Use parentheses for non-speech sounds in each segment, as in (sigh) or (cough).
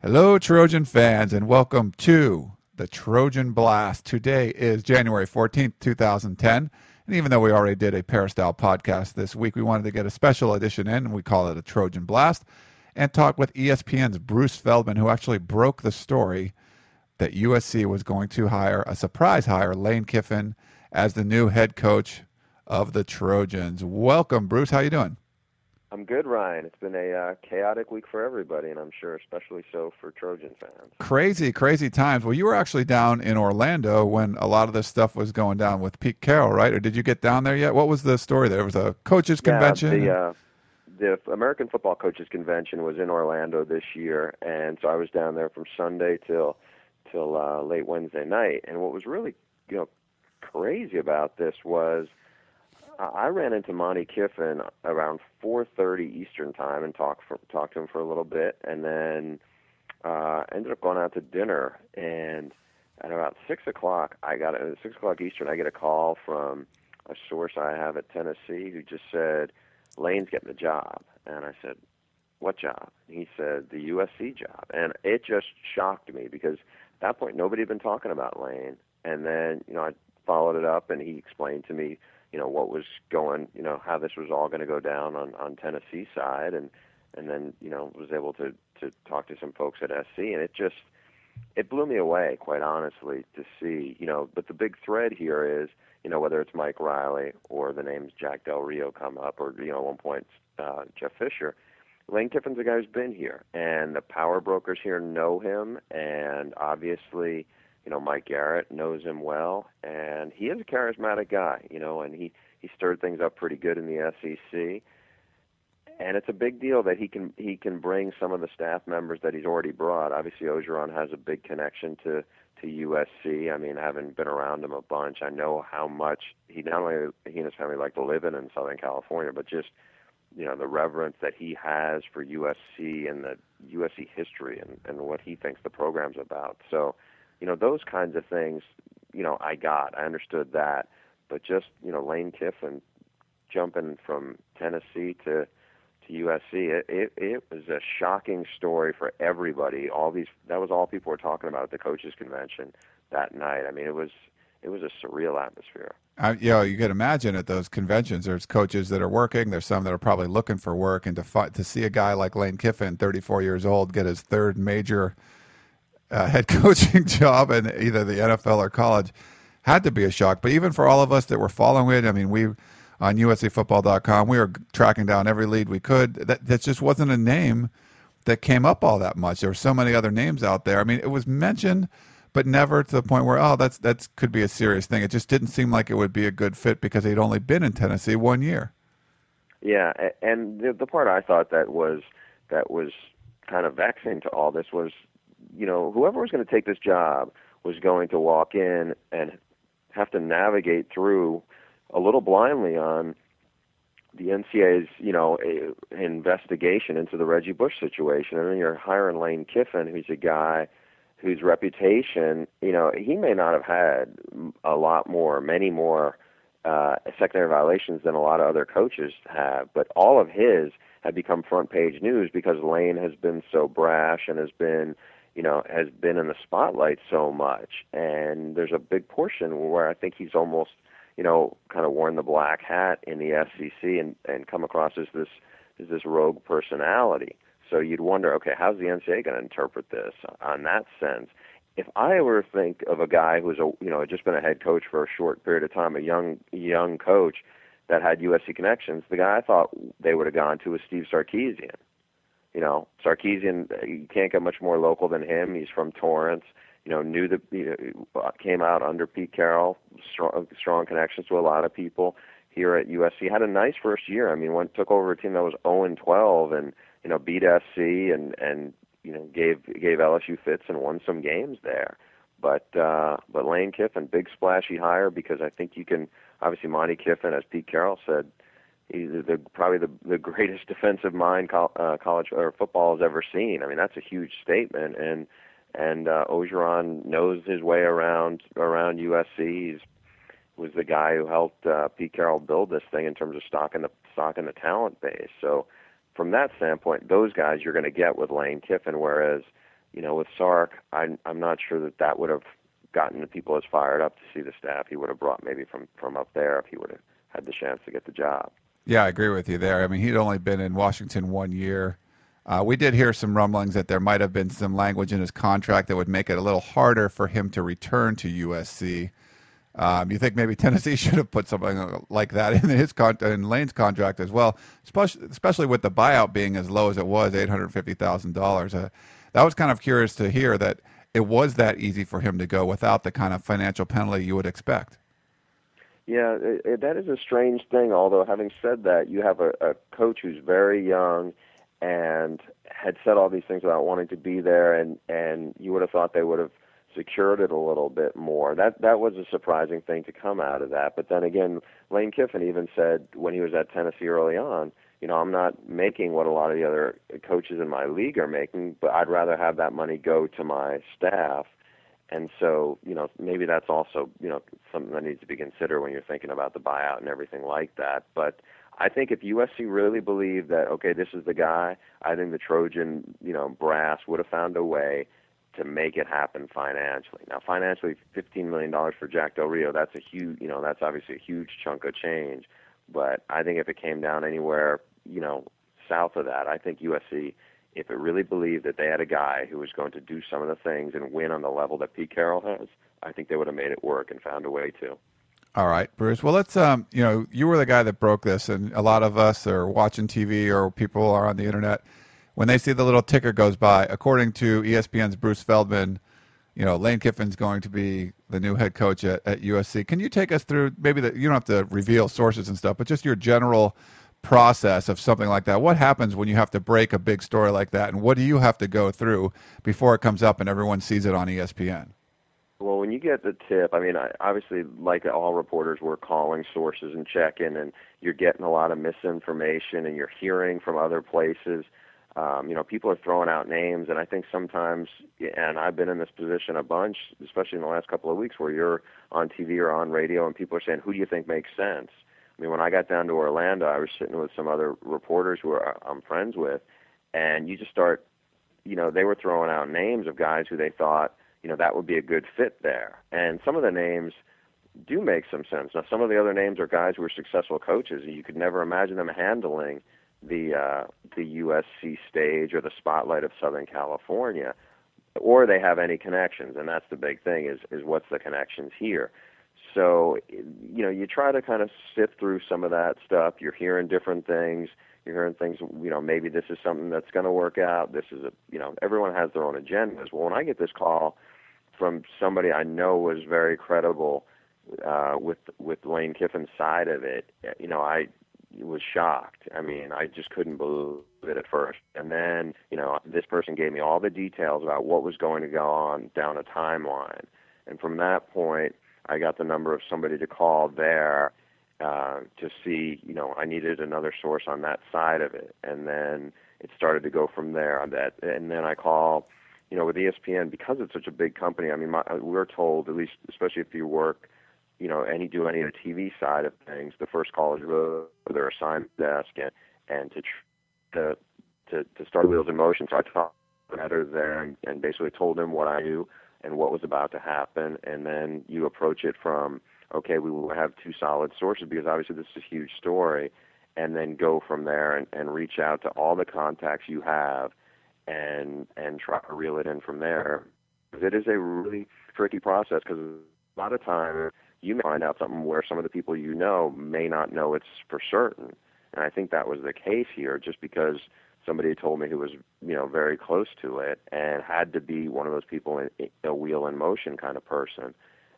Hello, Trojan fans, and welcome to the Trojan Blast. Today is January 14th, 2010. And even though we already did a Peristyle podcast this week, we wanted to get a special edition in, and we call it a Trojan Blast, and talk with ESPN's Bruce Feldman, who actually broke the story that USC was going to hire a surprise hire, Lane Kiffin, as the new head coach of the Trojans. Welcome, Bruce. How you doing? I'm good, Ryan. It's been a uh, chaotic week for everybody, and I'm sure especially so for Trojan fans. Crazy, crazy times. Well, you were actually down in Orlando when a lot of this stuff was going down with Pete Carroll, right? Or did you get down there yet? What was the story there? It was a coaches convention? Yeah, the, uh, the American Football Coaches Convention was in Orlando this year, and so I was down there from Sunday till till uh, late Wednesday night. And what was really, you know, crazy about this was – I ran into Monte Kiffin around 4:30 Eastern time and talked for, talked to him for a little bit, and then uh, ended up going out to dinner. And at about six o'clock, I got at six o'clock Eastern, I get a call from a source I have at Tennessee who just said Lane's getting the job, and I said, "What job?" And he said, "The USC job," and it just shocked me because at that point nobody had been talking about Lane. And then you know I followed it up, and he explained to me you know what was going, you know how this was all going to go down on on Tennessee side, and and then you know was able to to talk to some folks at SC, and it just it blew me away, quite honestly, to see you know. But the big thread here is you know whether it's Mike Riley or the names Jack Del Rio come up, or you know at one point uh, Jeff Fisher. Lane Kiffin's a guy who's been here, and the power brokers here know him, and obviously you know, Mike Garrett knows him well, and he is a charismatic guy, you know, and he he stirred things up pretty good in the SEC. And it's a big deal that he can he can bring some of the staff members that he's already brought. Obviously, Orgeron has a big connection to to USC. I mean, having been around him a bunch, I know how much he not only he and his family like to live in in Southern California, but just you know the reverence that he has for USC and the USC history and and what he thinks the program's about. So you know those kinds of things you know i got i understood that. But just you know lane kiffin jumping from tennessee to to usc it it, it was a shocking story for everybody. All these that was all people were talking about at the coaches convention that night. I mean it was it was a surreal atmosphere. Uh, you know, you could imagine at those conventions, there's coaches that are working. There's some that are probably looking for work, and to fi- to see a guy like Lane Kiffin, 34 years old, get his third major uh, head (laughs) coaching job in either the NFL or college had to be a shock. But even for all of us that were following it, I mean, we on USCFootball.com, we were tracking down every lead we could. That, that just wasn't a name that came up all that much. There were so many other names out there. I mean, it was mentioned, but never to the point where oh, that's that could be a serious thing. It just didn't seem like it would be a good fit because he'd only been in Tennessee one year. Yeah, and the, the part I thought that was that was kind of vexing to all this was you know, whoever was going to take this job was going to walk in and have to navigate through a little blindly on the NCAA's, you know, a, investigation into the Reggie Bush situation. And then you're hiring Lane Kiffin, who's a guy whose reputation, you know, he may not have had a lot more, many more uh, secondary violations than a lot of other coaches have, but all of his have become front page news because Lane has been so brash and has been you know, has been in the spotlight so much. And there's a big portion where I think he's almost, you know, kind of worn the black hat in the SEC and and come across as this as this rogue personality. So you'd wonder, okay, how's the NCAA going to interpret this on that sense? If I were to think of a guy who's a you know just been a head coach for a short period of time, a young young coach that had USC connections, the guy I thought they would have gone to was Steve Sarkisian you know, Sarkisian, uh, you can't get much more local than him. He's from Torrance. You know, knew that you know, uh, came out under Pete Carroll, strong, uh, strong connections to a lot of people here at USC. Had a nice first year. I mean, went took over a team that was 0 and 12, and you know, beat SC and and you know gave gave LSU fits and won some games there. But uh, but Lane Kiffin, big splashy hire because I think you can obviously Monte Kiffin, as Pete Carroll said, he's the probably the the greatest (laughs) defensive mind co- uh, college or football has ever seen. I mean, that's a huge statement, and and uh, Orgeron knows his way around around USC. He's was the guy who helped uh, Pete Carroll build this thing in terms of stocking the stocking the talent base. So from that standpoint, those guys you're going to get with Lane Kiffin, whereas you know, with Sark, I'm I'm not sure that that would have gotten the people as fired up to see the staff he would have brought maybe from from up there if he would have had the chance to get the job. Yeah, I agree with you there. I mean, he'd only been in Washington one year. Uh, we did hear some rumblings that there might have been some language in his contract that would make it a little harder for him to return to USC. Um, you think maybe (laughs) Tennessee should have put something like that in his con- in Lane's contract as well, especially especially with the buyout being as low as it was, eight hundred fifty thousand uh, dollars. That was kind of curious to hear that it was that easy for him to go without the kind of financial penalty you would expect. Yeah, it, it, that is a strange thing. Although having said that, you have a, a coach who's very young and had said all these things about wanting to be there, and and you would have thought they would have secured it a little bit more. That that was a surprising thing to come out of that. But then again, Lane Kiffin even said when he was at Tennessee early on, you know, I'm not making what a lot of the other coaches in my league are making, but I'd rather have that money go to my staff and so, you know, maybe that's also, you know, something that needs to be considered when you're thinking about the buyout and everything like that. But I think if USC really believed that, okay, this is the guy, I think the Trojan, you know, brass would have found a way to make it happen financially. Now, financially, $15 million for Jack Del Rio, that's a huge, you know, that's obviously a huge chunk of change. But I think if it came down anywhere, you know, south of that, I think USC – if it really believed that they had a guy who was going to do some of the things and win on the level that Pete Carroll has, I think they would have made it work and found a way to. All right, Bruce. Well, let's. Um, you know, you were the guy that broke this, and a lot of us are watching TV or people are on the internet. When they see the little ticker goes by, according to ESPN's Bruce Feldman, you know, Lane Kiffin's going to be the new head coach at, at USC. Can you take us through maybe that? You don't have to reveal sources and stuff, but just your general process of something like that? What happens when you have to break a big story like that, and what do you have to go through before it comes up and everyone sees it on ESPN? Well, when you get the tip, I mean, I, obviously, like all reporters, we're calling sources and checking, and you're getting a lot of misinformation, and you're hearing from other places. Um, you know, people are throwing out names, and I think sometimes, and I've been in this position a bunch, especially in the last couple of weeks, where you're on TV or on radio, and people are saying, "Who do you think makes sense?" I mean, when I got down to Orlando, I was sitting with some other reporters who I'm friends with, and you just start, you know, they were throwing out names of guys who they thought, you know, that would be a good fit there. And some of the names do make some sense. Now, some of the other names are guys who are successful coaches, and you could never imagine them handling the uh, the USC stage or the spotlight of Southern California, or they have any connections. And that's the big thing: is is what's the connections here so you know you try to kind of sift through some of that stuff. You're hearing different things. You're hearing things you know maybe this is something that's going to work out. This is a you know everyone has their own agendas. Well when i get this call from somebody i know was very credible uh with with lane kiffin's side of it you know i was shocked. I mean i just couldn't believe it at first. And then you know this person gave me all the details about what was going to go on down a timeline. And from that point I got the number of somebody to call there uh, to see, you know, I needed another source on that side of it, and then it started to go from there. On that, and then I call, you know, with ESPN because it's such a big company. I mean, my, we're told, at least, especially if you work, you know, any do any of the TV side of things, the first call is really their assignment desk and and to to to, to start wheels in motion. So I talked editor there and, and basically told him what I knew and what was about to happen, and then you approach it from okay, we will have two solid sources because obviously this is a huge story, and then go from there and, and reach out to all the contacts you have, and and try to reel it in from there. It is a really tricky process because a lot of times you may find out something where some of the people you know may not know it's for certain, and I think that was the case here, just because somebody told me who was you know very close to it and had to be one of those people in, a wheel in motion kind of person.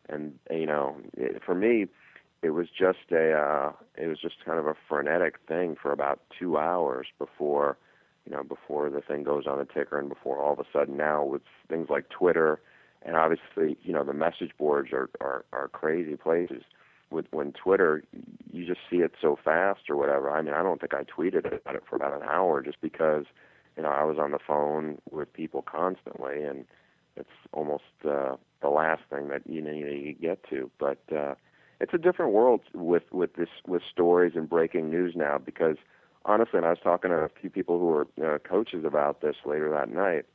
And you know it, for me it was just a uh it was just kind of a frenetic thing for about 2 hours before you know before the thing goes on the ticker and before all of a sudden now with things like Twitter and obviously you know the message boards are are are crazy places with when Twitter, you just see it so fast or whatever. I mean, I don't think I tweeted about it for about an hour just because, you know, I was on the phone with people constantly, and it's almost uh, the last thing that you know you get to. But uh, it's a different world with with this with stories and breaking news now because honestly, and I was talking to a few people who were uh, coaches about this later that night.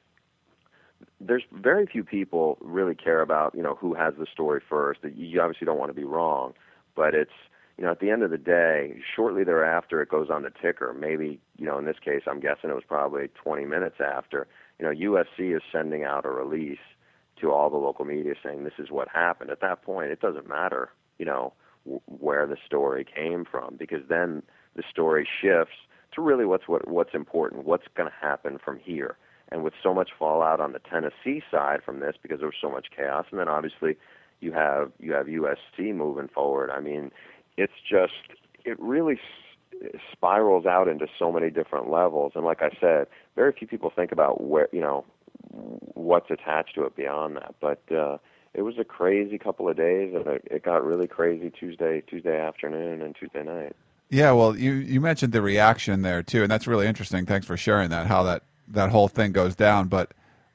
there's very few people really care about you know who has the story first. You obviously don't want to be wrong, but it's you know at the end of the day, shortly thereafter it goes on the ticker. Maybe you know in this case, I'm guessing it was probably 20 minutes after. You know USC is sending out a release to all the local media saying this is what happened. At that point, it doesn't matter you know w- where the story came from because then the story shifts to really what's what, what's important, what's going to happen from here and with so much fallout on the Tennessee side from this because there was so much chaos, and then obviously you have you have USC moving forward. I mean, it's just it really spirals out into so many different levels, and like I said, very few people think about where you know what's attached to it beyond that, but. uh it was a crazy couple of days, and it, it got really crazy Tuesday, Tuesday afternoon, and Tuesday night. Yeah, well, you you mentioned the reaction there too, and that's really interesting. Thanks for sharing that. How that that whole thing goes down. But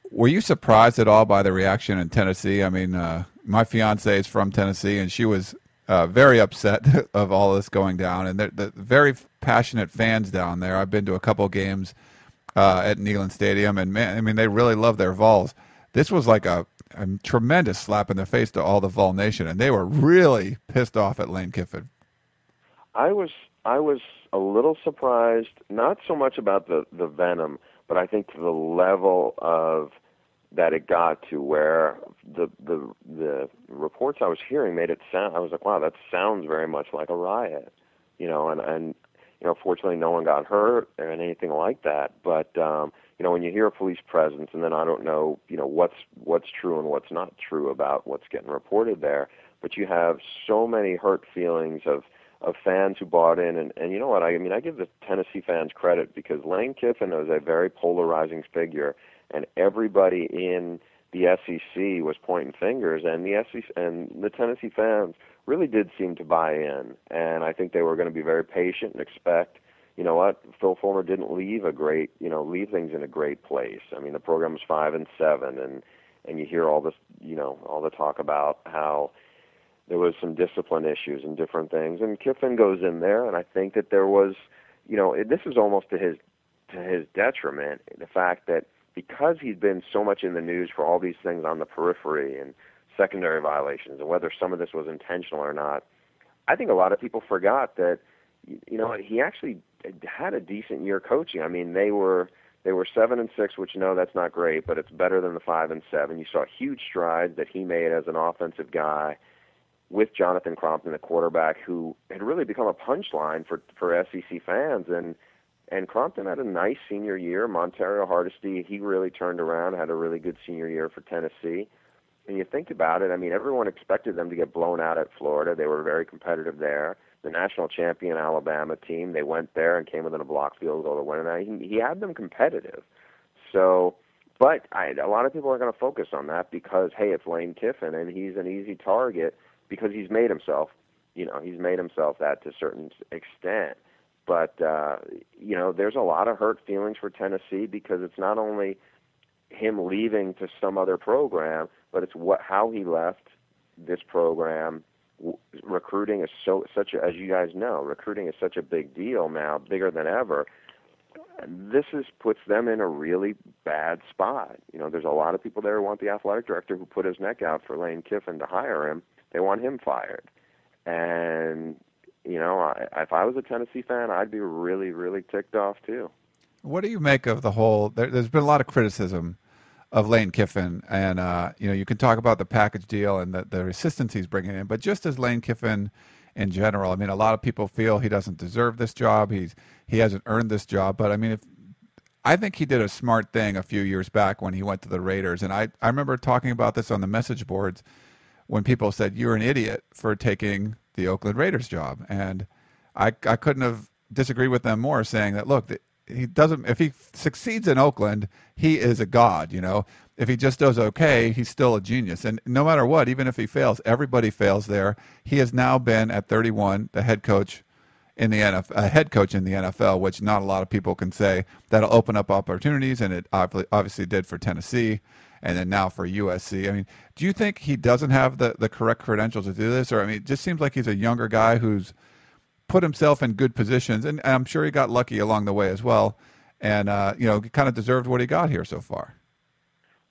were you surprised at all by the reaction in Tennessee? I mean, uh, my fiance is from Tennessee, and she was uh, very upset (laughs) of all this going down. And they're, they're, very passionate fans down there. I've been to a couple games uh, at Neyland Stadium, and man, I mean, they really love their Vols. This was like a, a tremendous slap in the face to all the Vol Nation, and they were really pissed off at Lane Kiffin. I was I was a little surprised, not so much about the the venom but I think the level of that it got to where the the the reports I was hearing made it sound I was like wow that sounds very much like a riot you know and and you know fortunately no one got hurt or anything like that but um you know when you hear a police presence and then I don't know you know what's what's true and what's not true about what's getting reported there but you have so many hurt feelings of of fans who bought in. And, and you know what? I, mean, I give the Tennessee fans credit because Lane Kiffin was a very polarizing figure, and everybody in the SEC was pointing fingers, and the SEC and the Tennessee fans really did seem to buy in. And I think they were going to be very patient and expect. You know what? Phil Fulmer didn't leave a great, you know, leave things in a great place. I mean, the program was five and seven, and and you hear all this, you know, all the talk about how there was some discipline issues and different things. And Kiffin goes in there, and I think that there was, you know, this is almost to his to his detriment. The fact that because he's been so much in the news for all these things on the periphery and secondary violations, and whether some of this was intentional or not, I think a lot of people forgot that, you know, he actually had a decent year coaching. I mean, they were they were seven and six, which no, that's not great, but it's better than the five and seven. You saw huge strides that he made as an offensive guy with Jonathan Crompton, the quarterback, who had really become a punchline for for SEC fans. And and Crompton had a nice senior year. Montario Hardesty, he really turned around, had a really good senior year for Tennessee. And you think about it, I mean, everyone expected them to get blown out at Florida. They were very competitive there. The national champion Alabama team, they went there and came within a block field goal to win. And he, he had them competitive. So, but I, a lot of people are going to focus on that because, hey, it's Lane Kiffin and he's an easy target because he's made himself, you know, he's made himself that to a certain extent. But uh, you know, there's a lot of hurt feelings for Tennessee because it's not only him leaving to some other program, but it's what how he left this program. Recruiting is so such a, as you guys know, recruiting is such a big deal now, bigger than ever. This is puts them in a really bad spot. You know, there's a lot of people there who want the athletic director who put his neck out for Lane Kiffin to hire him, they want him fired. And you know, I, if I was a Tennessee fan, I'd be really, really ticked off too. What do you make of the whole? There, has been a lot of criticism of Lane Kiffin, and uh, you know, you can talk about the package deal and the, the assistance he's bringing in, but just as Lane Kiffin in general, I mean, a lot of people feel he doesn't deserve this job. He's he hasn't earned this job, but I mean, if I think he did a smart thing a few years back when he went to the Raiders, and I I remember talking about this on the message boards when people said you're an idiot for taking the Oakland Raiders job, and I I couldn't have disagreed with them more, saying that look, he doesn't if he succeeds in Oakland, he is a god. You know, if he just does okay, he's still a genius. And no matter what, even if he fails, everybody fails there. He has now been at 31 the head coach in the NFL, a head coach in the NFL, which not a lot of people can say. That'll open up opportunities, and it obviously did for Tennessee and then now for USC. I mean, do you think he doesn't have the, the correct credentials to do this? Or, I mean, it just seems like he's a younger guy who's put himself in good positions, and I'm sure he got lucky along the way as well. And, uh, you know, kind of deserved what he got here so far.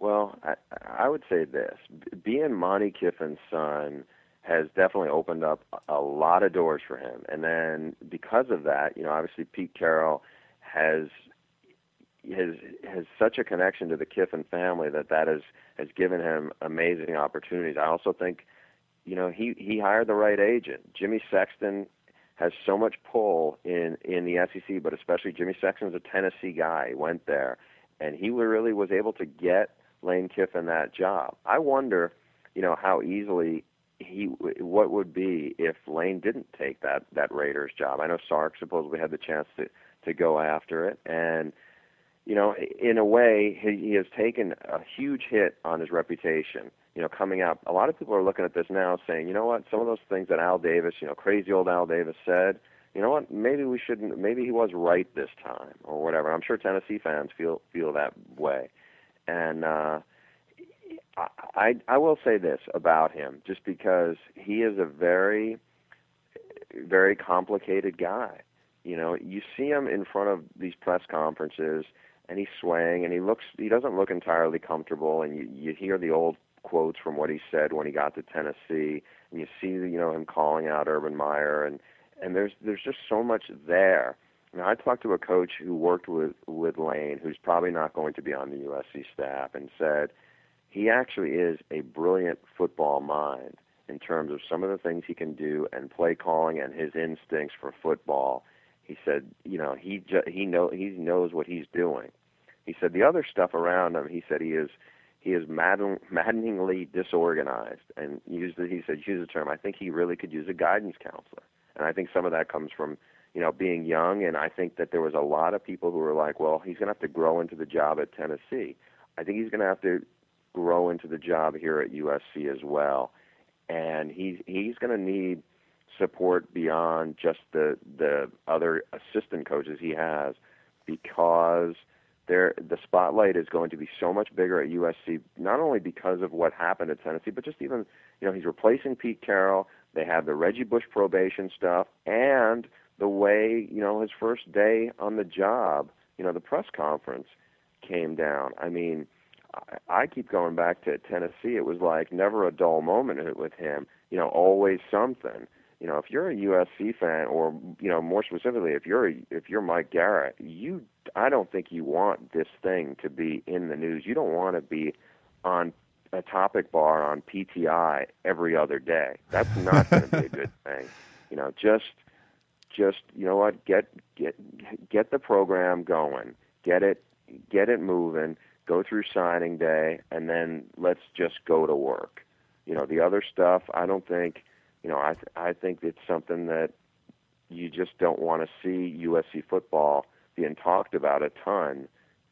Well, I, I would say this: being Monte Kiffin's son has definitely opened up a lot of doors for him. And then because of that, you know, obviously Pete Carroll has has has such a connection to the Kiffin family that that has has given him amazing opportunities. I also think, you know, he he hired the right agent. Jimmy Sexton has so much pull in in the SEC, but especially Jimmy Sexton's a Tennessee guy. He went there, and he really was able to get Lane Kiffin that job. I wonder, you know, how easily he what would be if Lane didn't take that that Raiders job. I know Sark supposedly had the chance to to go after it, and you know, in a way, he, has taken a huge hit on his reputation. You know, coming out, a lot of people are looking at this now, saying, you know what, some of those things that Al Davis, you know, crazy old Al Davis said, you know what, maybe we shouldn't, maybe he was right this time, or whatever. I'm sure Tennessee fans feel feel that way, and uh, I, I will say this about him, just because he is a very, very complicated guy. You know, you see him in front of these press conferences, and he's swaying, and he looks, he doesn't look entirely comfortable, and you you hear the old quotes from what he said when he got to Tennessee, and you see, you know, him calling out Urban Meyer, and and there's there's just so much there. Now, I talked to a coach who worked with with Lane, who's probably not going to be on the USC staff, and said he actually is a brilliant football mind in terms of some of the things he can do and play calling and his instincts for football. He said, you know, he ju- he know he knows what he's doing. He said the other stuff around him. He said he is he is madden, maddeningly disorganized and used the, he said use the term. I think he really could use a guidance counselor, and I think some of that comes from you know being young. And I think that there was a lot of people who were like, well, he's going to have to grow into the job at Tennessee. I think he's going to have to grow into the job here at USC as well. And he's he's going to need support beyond just the the other assistant coaches he has because there the spotlight is going to be so much bigger at USC not only because of what happened at Tennessee but just even you know he's replacing Pete Carroll they have the Reggie Bush probation stuff and the way you know his first day on the job you know the press conference came down I mean I keep going back to Tennessee. It was like never a dull moment with him. You know, always something. You know, if you're a USC fan, or you know, more specifically, if you're a, if you're Mike Garrett, you I don't think you want this thing to be in the news. You don't want to be on a topic bar on PTI every other day. That's not going to be a (laughs) good thing. You know, just just you know what, get get get the program going, get it get it moving go through signing day, and then let's just go to work. You know, the other stuff, I don't think, you know, I th- I think it's something that you just don't want to see USC football being talked about a ton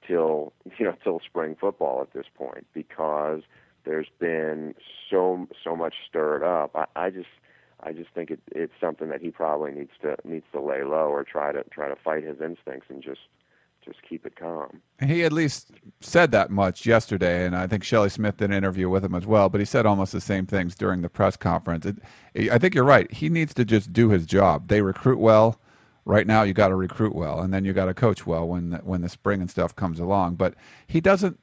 till (laughs) you know till spring football at this point because there's been so so much stirred up. I, I just I just think it, it's something that he probably needs to needs to lay low or try to try to fight his instincts and just just keep it calm. He at least said that much yesterday, and I think Shelley Smith did an interview with him as well. But he said almost the same things during the press conference. It, I think you're right. He needs to just do his job. They recruit well. Right now, you got to recruit well, and then you got to coach well when the, when the spring and stuff comes along. But he doesn't.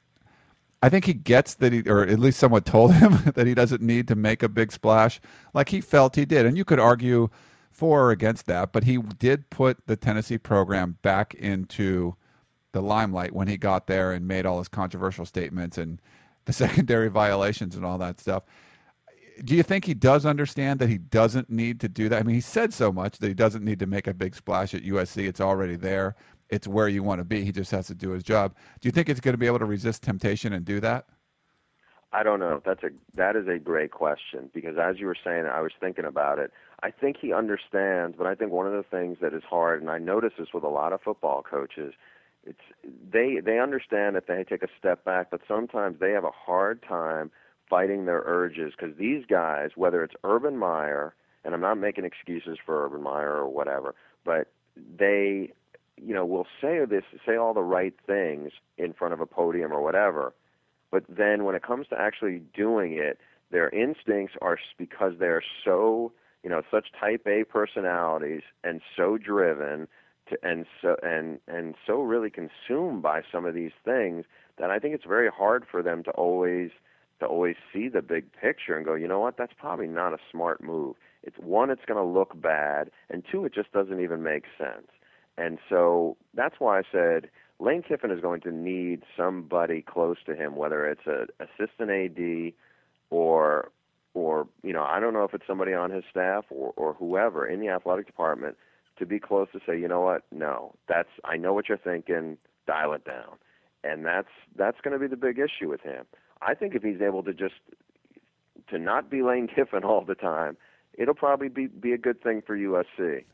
I think he gets that he, or at least someone (laughs) told him that he doesn't need to make a big splash like he felt he did. And you could argue for or against that, but he did put the Tennessee program back into the limelight when he got there and made all his controversial statements and the (laughs) secondary violations and all that stuff. Do you think he does understand that he doesn't need to do that? I mean, he said so much that he doesn't need to make a big splash at USC. It's already there. It's where you want to be. He just has to do his job. Do you think he's going to be able to resist temptation and do that? I don't know. That's a that is a great question because as you were saying, I was thinking about it. I think he understands, but I think one of the things that is hard, and I notice this with a lot of football coaches, it's they they understand that they take a step back, but sometimes they have a hard time fighting their urges because these guys, whether it's Urban Meyer, and I'm not making excuses for Urban Meyer or whatever, but they, you know, will say this, say all the right things in front of a podium or whatever, but then when it comes to actually doing it, their instincts are because they're so, you know, such type A personalities and so driven to, and so and and so really consumed by some of these things that I think it's very hard for them to always to always see the big picture and go, you know what, that's probably not a smart move. It's one, it's going to look bad, and two, it just doesn't even make sense. And so that's why I said Lane Kiffin is going to need somebody close to him, whether it's a assistant AD or or you know I don't know if it's somebody on his staff or or whoever in the athletic department to be close to say, you know what, no, that's I know what you're thinking, dial it down, and that's that's going to be the big issue with him. I think if he's able to just to not be Lane Kiffin all the time, it'll probably be be a good thing for USC.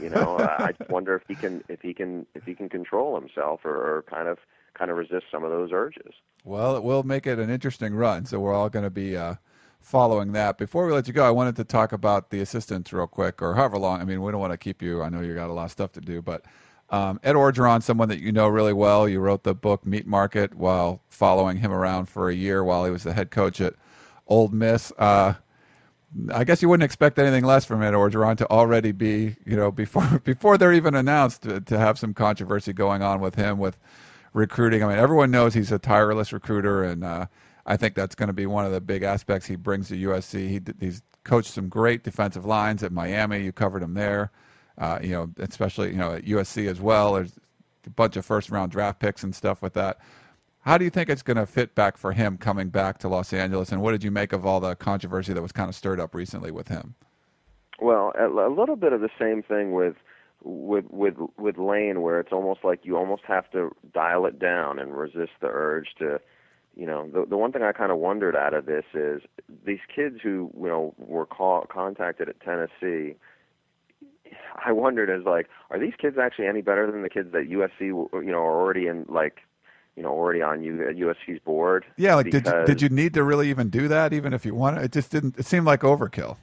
You know, I wonder if he can if he can if he can control himself or, or kind of kind of resist some of those urges. Well, it will make it an interesting run. So we're all going to be uh, following that. Before we let you go, I wanted to talk about the assistants real quick, or however long. I mean, we don't want to keep you. I know you got a lot of stuff to do, but um, Ed Orgeron, someone that you know really well. You wrote the book Meat Market while following him around for a year while he was the head coach at Ole Miss. Uh, I guess you wouldn't expect anything less from Ed Orgeron to already be, you know, before (laughs) before they're even announced to, to have some controversy going on with him with recruiting. I mean, everyone knows he's a tireless recruiter, and uh, I think that's going to be one of the big aspects he brings to USC. He, he's coached some great defensive lines at Miami. You covered him there, uh, you know, especially you know at USC as well. There's a bunch of first round draft picks and stuff with that. How do you think it's going to fit back for him coming back to Los Angeles? And what did you make of all the controversy that was kind of stirred up recently with him? Well, a, little bit of the same thing with with with with Lane, where it's almost like you almost have to dial it down and resist the urge to, you know, the the one thing I kind of wondered out of this is these kids who you know were call, contacted at Tennessee. I wondered as like, are these kids actually any better than the kids that USC you know are already in like you know already on U, USC's board. Yeah, like did you, did you need to really even do that? Even if you wanted, it just didn't. It seemed like overkill.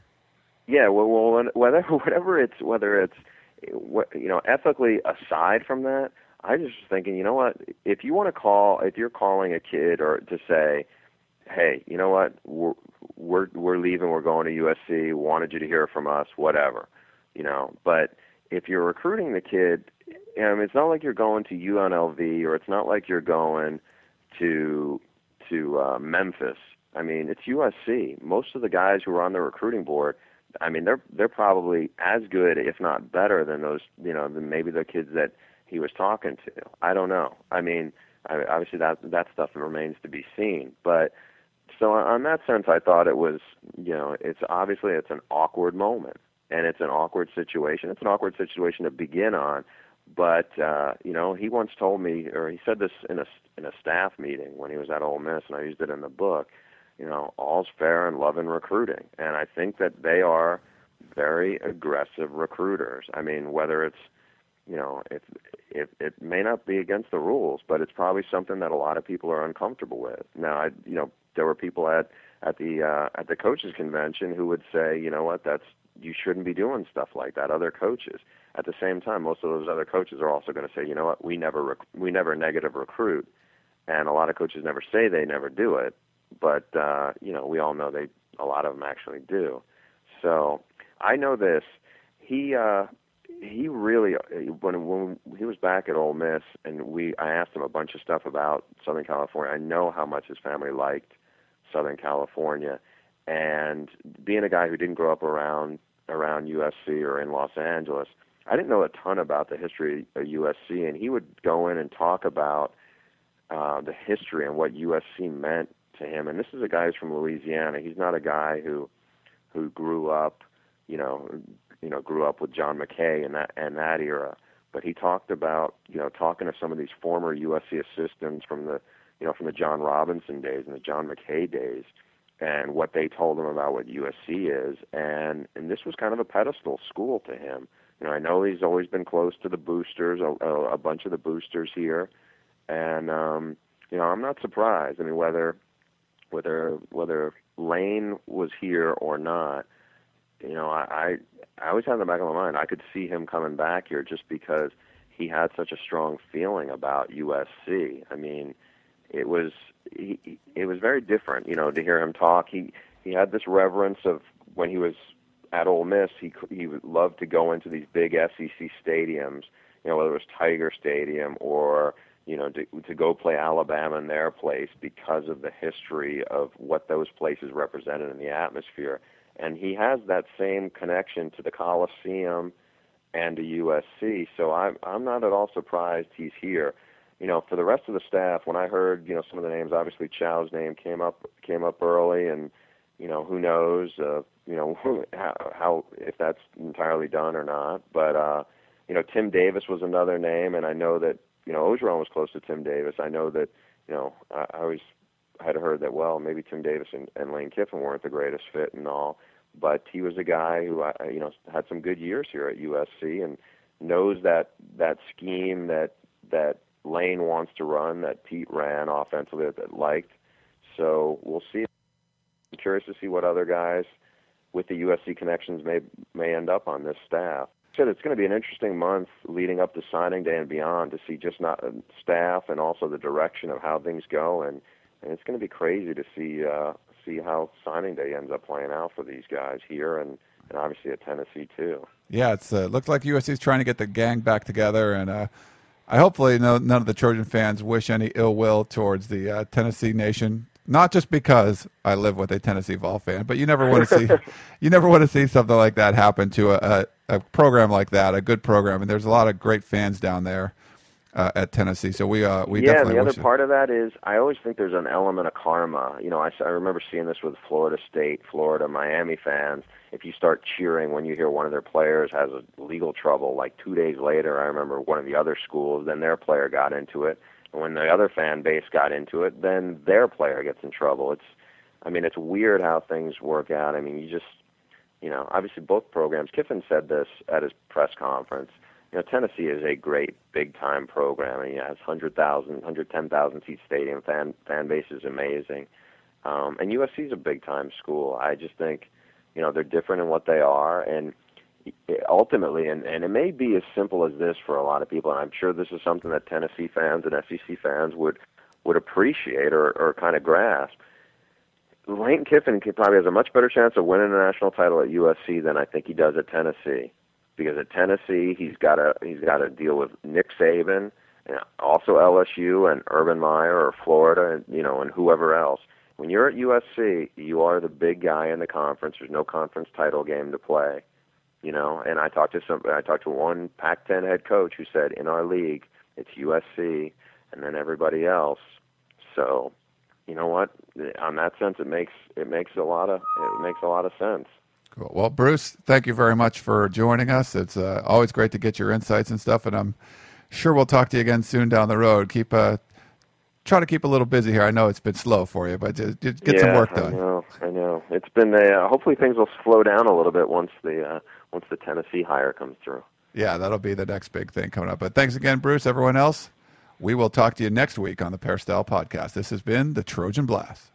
Yeah, well, well whether (laughs) whatever it's whether it's you know ethically aside from that, I just was thinking, you know what? If you want to call, if you're calling a kid or to say, hey, you know what? We're we're we're leaving. We're going to USC. Wanted you to hear from us. Whatever, you know. But if you're recruiting the kid um, it's not like you're going to UNLV or it's not like you're going to to uh, Memphis. I mean, it's USC. Most of the guys who are on the recruiting board, I mean, they're they're probably as good, if not better, than those you know, than maybe the kids that he was talking to. I don't know. I mean, I, obviously that that stuff remains to be seen, but. So on that sense, I thought it was, you know, it's obviously it's an awkward moment, and it's an awkward situation. It's an awkward situation to begin on, but uh, you know, he once told me, or he said this in a in a staff meeting when he was at Ole Miss, and I used it in the book. You know, all's fair in love and recruiting, and I think that they are very aggressive recruiters. I mean, whether it's you know, if if it may not be against the rules, but it's probably something that a lot of people are uncomfortable with. Now, I you know, there were people at at the uh, at the coaches convention who would say, you know what, that's you shouldn't be doing stuff like that. Other coaches. At the same time, most of those other coaches are also going to say, you know what, we never rec- we never negative recruit, and a lot of coaches never say they never do it, but uh, you know we all know they a lot of them actually do. So I know this. He uh, he really when when he was back at Ole Miss and we I asked him a bunch of stuff about Southern California. I know how much his family liked Southern California, and being a guy who didn't grow up around around USC or in Los Angeles, I didn't know a ton about the history of USC, and he would go in and talk about uh, the history and what USC meant to him. And this is a guy who's from Louisiana. He's not a guy who who grew up, you know, you know, grew up with John McKay and that and that era. But he talked about, you know, talking to some of these former USC assistants from the, you know, from the John Robinson days and the John McKay days, and what they told him about what USC is. And and this was kind of a pedestal school to him you know, I know he's always been close to the boosters, a, a, bunch of the boosters here, and um, you know, I'm not surprised. I mean, whether whether whether Lane was here or not, you know, I I, I always had in the back of my mind I could see him coming back here just because he had such a strong feeling about USC. I mean, it was he, it was very different, you know, to hear him talk. He he had this reverence of when he was at Ole Miss, he he would love to go into these big SEC stadiums, you know, whether it was Tiger Stadium or you know, to, to go play Alabama in their place because of the history of what those places represented in the atmosphere. And he has that same connection to the Coliseum and to USC. So I'm I'm not at all surprised he's here. You know, for the rest of the staff, when I heard you know some of the names, obviously Chow's name came up came up early, and you know who knows, uh, you know (laughs) how, how if that's entirely done or not. But uh, you know Tim Davis was another name, and I know that you know Orgeron was close to Tim Davis. I know that you know I, I always had heard that well maybe Tim Davis and, and Lane Kiffin weren't the greatest fit and all but he was a guy who I, you know had some good years here at USC and knows that that scheme that that Lane wants to run that Pete ran offensively that, that liked. So we'll see. I'm curious to see what other guys with the USC connections may may end up on this staff. Said it's going to be an interesting month leading up to signing day and beyond to see just not uh, staff and also the direction of how things go and and it's going to be crazy to see uh, see how signing day ends up playing out for these guys here and, and obviously at Tennessee too. Yeah, it's uh, looks like USC is trying to get the gang back together, and uh, I hopefully no, none of the Trojan fans wish any ill will towards the uh, Tennessee nation. Not just because I live with a Tennessee Vol fan, but you never want to see (laughs) you never want to see something like that happen to a, a, a program like that, a good program, and there's a lot of great fans down there uh, at Tennessee. So we uh, we yeah. The other part of that is I always think there's an element of karma. You know, I, I remember seeing this with Florida State, Florida, Miami fans. If you start cheering when you hear one of their players has a legal trouble, like two days later, I remember one of the other schools, then their player got into it, and when the other fan base got into it, then their player gets in trouble. It's, I mean, it's weird how things work out. I mean, you just, you know, obviously both programs. Kiffin said this at his press conference you know, Tennessee is a great big time program. I mean, it has 100,000, 110,000 seat stadium. Fan fan base is amazing. Um, and USC is a big time school. I just think, you know, they're different in what they are, and ultimately, and, and it may be as simple as this for a lot of people. And I'm sure this is something that Tennessee fans and SEC fans would would appreciate or, or kind of grasp. Lane Kiffin probably has a much better chance of winning a national title at USC than I think he does at Tennessee because at Tennessee he's got to he's got to deal with Nick Saban, and also LSU and Urban Meyer or Florida, and you know, and whoever else. When you're at USC, you are the big guy in the conference. There's no conference title game to play, you know. And I talked to some, I talked to one Pac-10 head coach who said, in our league, it's USC, and then everybody else. So, you know what? On that sense, it makes it makes a lot of it makes a lot of sense. Cool. Well, Bruce, thank you very much for joining us. It's uh, always great to get your insights and stuff, and I'm sure we'll talk to you again soon down the road. Keep uh, try to keep a little busy here. I know it's been slow for you, but just, just get yeah, some work done. I know, I know. It's been a, uh, hopefully things will slow down a little bit once the uh, once the Tennessee hire comes through. Yeah, that'll be the next big thing coming up. But thanks again, Bruce. Everyone else, we will talk to you next week on the Peristyle Podcast. This has been the Trojan Blast.